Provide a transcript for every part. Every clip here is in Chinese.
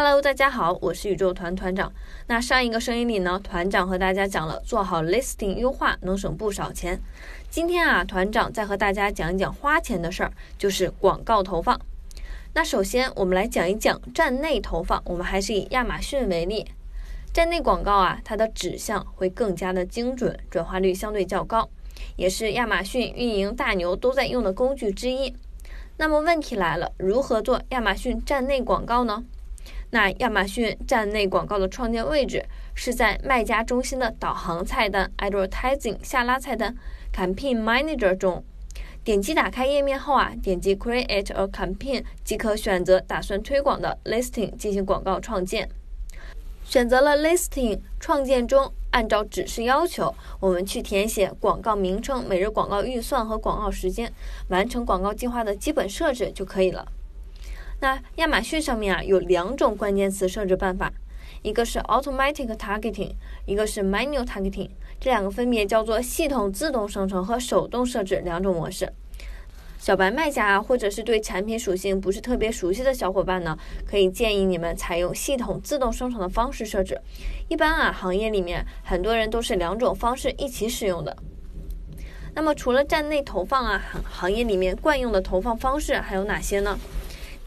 Hello，大家好，我是宇宙团团长。那上一个声音里呢，团长和大家讲了做好 listing 优化能省不少钱。今天啊，团长再和大家讲一讲花钱的事儿，就是广告投放。那首先我们来讲一讲站内投放，我们还是以亚马逊为例。站内广告啊，它的指向会更加的精准，转化率相对较高，也是亚马逊运营大牛都在用的工具之一。那么问题来了，如何做亚马逊站内广告呢？那亚马逊站内广告的创建位置是在卖家中心的导航菜单 Advertising 下拉菜单 Campaign Manager 中。点击打开页面后啊，点击 Create a Campaign 即可选择打算推广的 Listing 进行广告创建。选择了 Listing 创建中，按照指示要求，我们去填写广告名称、每日广告预算和广告时间，完成广告计划的基本设置就可以了。那亚马逊上面啊有两种关键词设置办法，一个是 Automatic Targeting，一个是 Manual Targeting，这两个分别叫做系统自动生成和手动设置两种模式。小白卖家啊，或者是对产品属性不是特别熟悉的小伙伴呢，可以建议你们采用系统自动生成的方式设置。一般啊，行业里面很多人都是两种方式一起使用的。那么除了站内投放啊，行行业里面惯用的投放方式还有哪些呢？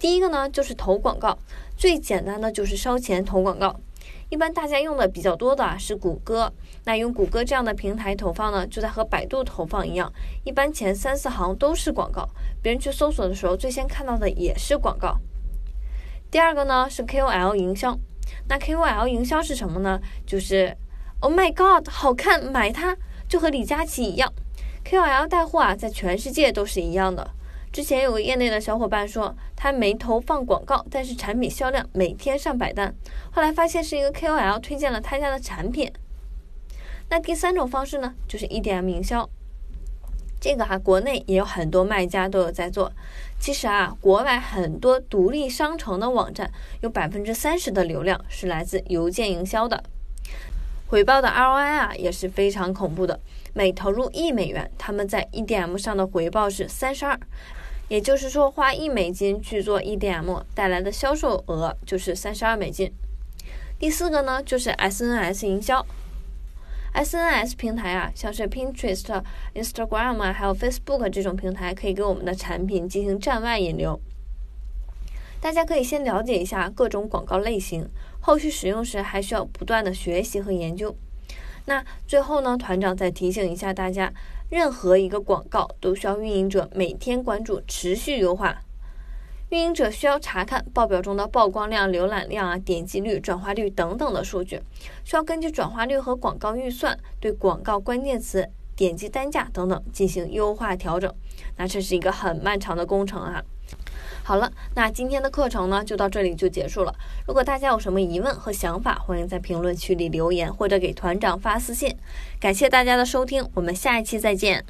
第一个呢，就是投广告，最简单的就是烧钱投广告。一般大家用的比较多的啊是谷歌，那用谷歌这样的平台投放呢，就在和百度投放一样，一般前三四行都是广告，别人去搜索的时候，最先看到的也是广告。第二个呢是 KOL 营销，那 KOL 营销是什么呢？就是 Oh my God，好看，买它，就和李佳琦一样，KOL 带货啊，在全世界都是一样的。之前有个业内的小伙伴说，他没投放广告，但是产品销量每天上百单。后来发现是一个 KOL 推荐了他家的产品。那第三种方式呢，就是 EDM 营销。这个哈，国内也有很多卖家都有在做。其实啊，国外很多独立商城的网站，有百分之三十的流量是来自邮件营销的。回报的 ROI 啊，也是非常恐怖的。每投入一美元，他们在 EDM 上的回报是三十二。也就是说，花一美金去做 EDM 带来的销售额就是三十二美金。第四个呢，就是 SNS 营销。SNS 平台啊，像是 Pinterest、Instagram 啊，还有 Facebook 这种平台，可以给我们的产品进行站外引流。大家可以先了解一下各种广告类型，后续使用时还需要不断的学习和研究。那最后呢，团长再提醒一下大家。任何一个广告都需要运营者每天关注，持续优化。运营者需要查看报表中的曝光量、浏览量啊、点击率、转化率等等的数据，需要根据转化率和广告预算，对广告关键词、点击单价等等进行优化调整。那这是一个很漫长的工程啊。好了，那今天的课程呢，就到这里就结束了。如果大家有什么疑问和想法，欢迎在评论区里留言，或者给团长发私信。感谢大家的收听，我们下一期再见。